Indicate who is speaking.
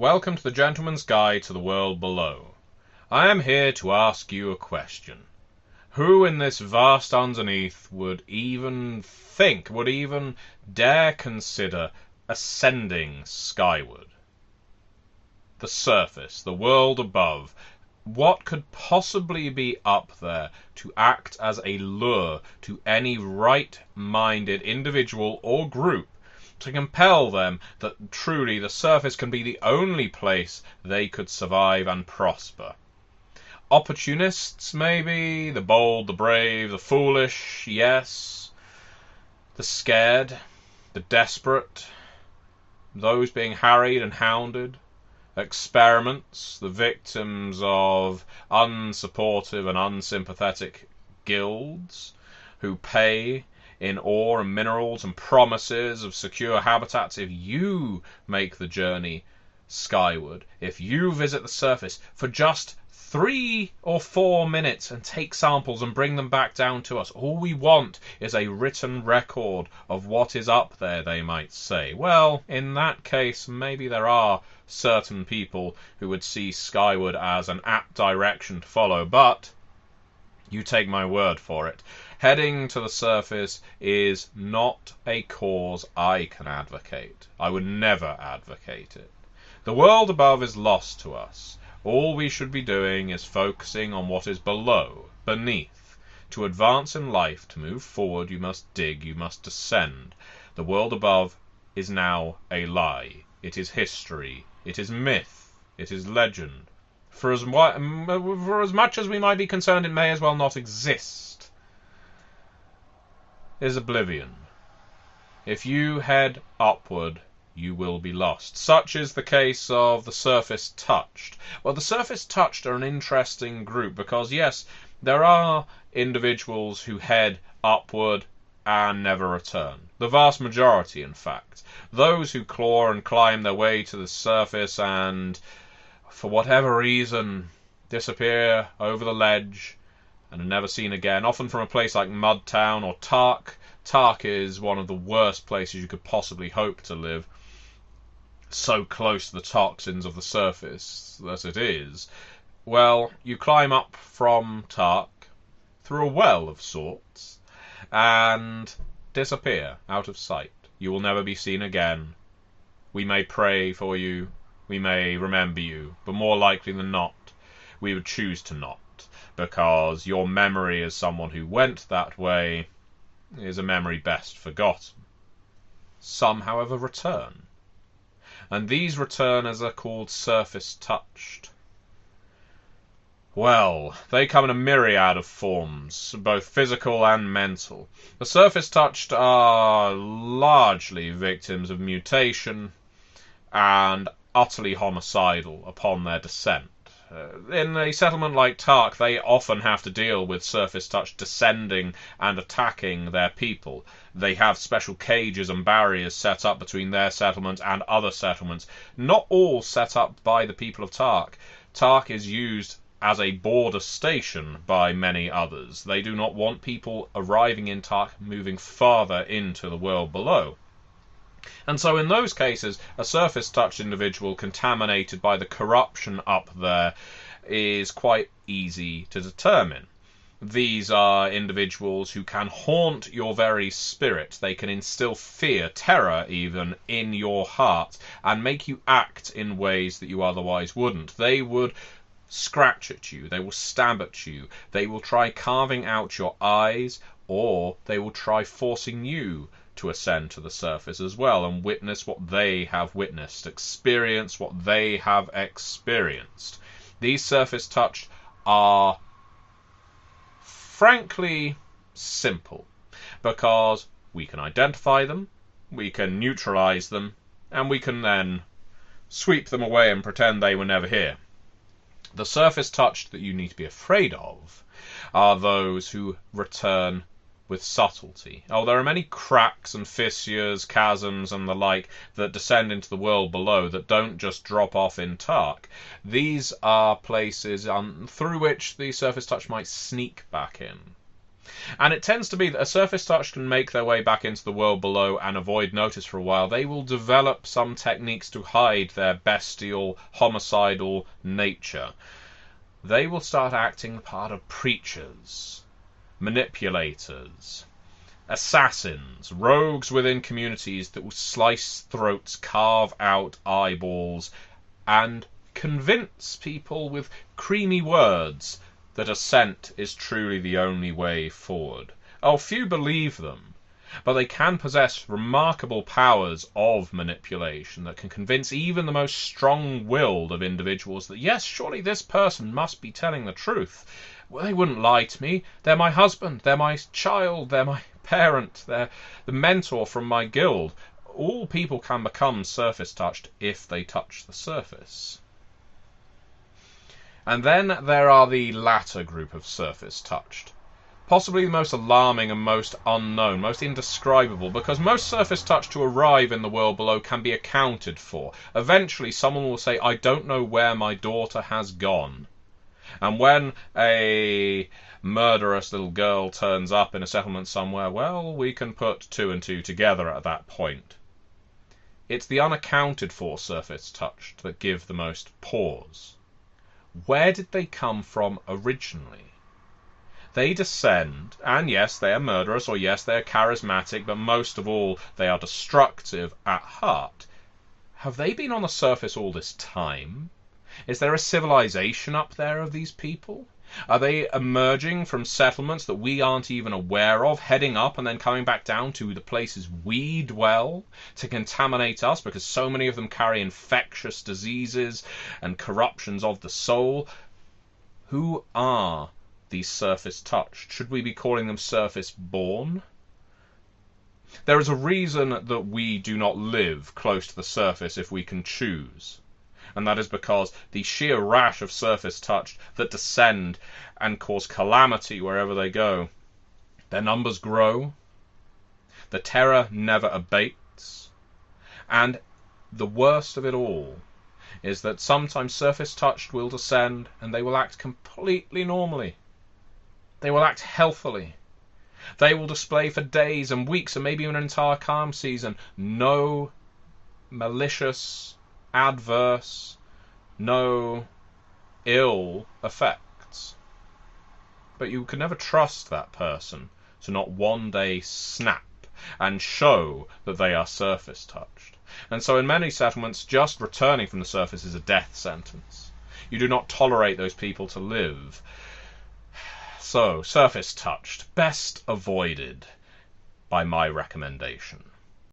Speaker 1: Welcome to the Gentleman's Guide to the World Below. I am here to ask you a question. Who in this vast underneath would even think, would even dare consider ascending skyward? The surface, the world above, what could possibly be up there to act as a lure to any right minded individual or group to compel them that truly the surface can be the only place they could survive and prosper? Opportunists, maybe, the bold, the brave, the foolish, yes, the scared, the desperate, those being harried and hounded? Experiments, the victims of unsupportive and unsympathetic guilds who pay in ore and minerals and promises of secure habitats if you make the journey skyward, if you visit the surface for just three or four minutes and take samples and bring them back down to us. All we want is a written record of what is up there, they might say. Well, in that case, maybe there are certain people who would see skyward as an apt direction to follow, but you take my word for it. Heading to the surface is not a cause I can advocate. I would never advocate it. The world above is lost to us. All we should be doing is focusing on what is below, beneath. To advance in life, to move forward, you must dig, you must descend. The world above is now a lie. It is history. It is myth. It is legend. For as, for as much as we might be concerned, it may as well not exist. Is oblivion. If you head upward, you will be lost. Such is the case of the surface touched. Well, the surface touched are an interesting group because, yes, there are individuals who head upward and never return. The vast majority, in fact. Those who claw and climb their way to the surface and, for whatever reason, disappear over the ledge and are never seen again, often from a place like Mudtown or Tark. Tark is one of the worst places you could possibly hope to live so close to the toxins of the surface that it is, well, you climb up from Tark through a well of sorts and disappear out of sight. You will never be seen again. We may pray for you, we may remember you, but more likely than not, we would choose to not, because your memory as someone who went that way is a memory best forgotten. Some, however, return and these returners are called surface touched. Well, they come in a myriad of forms, both physical and mental. The surface touched are largely victims of mutation and utterly homicidal upon their descent. Uh, in a settlement like Tark, they often have to deal with surface touch descending and attacking their people. They have special cages and barriers set up between their settlement and other settlements, not all set up by the people of Tark. Tark is used as a border station by many others. They do not want people arriving in Tark moving farther into the world below. And so in those cases, a surface touch individual contaminated by the corruption up there is quite easy to determine. These are individuals who can haunt your very spirit. They can instill fear, terror even, in your heart and make you act in ways that you otherwise wouldn't. They would scratch at you, they will stab at you, they will try carving out your eyes, or they will try forcing you to ascend to the surface as well and witness what they have witnessed, experience what they have experienced. These surface touched are frankly simple because we can identify them, we can neutralize them, and we can then sweep them away and pretend they were never here. The surface touched that you need to be afraid of are those who return with subtlety. Oh, there are many cracks and fissures, chasms, and the like that descend into the world below that don't just drop off in Tark. These are places um, through which the surface touch might sneak back in. And it tends to be that a surface touch can make their way back into the world below and avoid notice for a while. They will develop some techniques to hide their bestial, homicidal nature. They will start acting the part of preachers, manipulators, assassins, rogues within communities that will slice throats, carve out eyeballs, and convince people with creamy words that ascent is truly the only way forward. Oh, few believe them, but they can possess remarkable powers of manipulation that can convince even the most strong willed of individuals that, yes, surely this person must be telling the truth. They wouldn't lie to me. They're my husband, they're my child, they're my parent, they're the mentor from my guild. All people can become surface touched if they touch the surface. And then there are the latter group of surface touched. Possibly the most alarming and most unknown, most indescribable, because most surface touch to arrive in the world below can be accounted for. Eventually, someone will say, I don't know where my daughter has gone. And when a murderous little girl turns up in a settlement somewhere, well, we can put two and two together at that point. It's the unaccounted for surface touched that give the most pause. Where did they come from originally? They descend, and yes, they are murderous, or yes, they are charismatic, but most of all, they are destructive at heart. Have they been on the surface all this time? Is there a civilization up there of these people? Are they emerging from settlements that we aren't even aware of, heading up and then coming back down to the places we dwell to contaminate us because so many of them carry infectious diseases and corruptions of the soul? Who are these surface touched? Should we be calling them surface born? There is a reason that we do not live close to the surface if we can choose and that is because the sheer rash of surface touched that descend and cause calamity wherever they go. Their numbers grow, the terror never abates, and the worst of it all is that sometimes surface touched will descend and they will act completely normally. They will act healthily. They will display for days and weeks and maybe even an entire calm season no malicious adverse, no ill effects. But you can never trust that person to not one day snap and show that they are surface touched. And so in many settlements, just returning from the surface is a death sentence. You do not tolerate those people to live. So, surface touched, best avoided by my recommendation.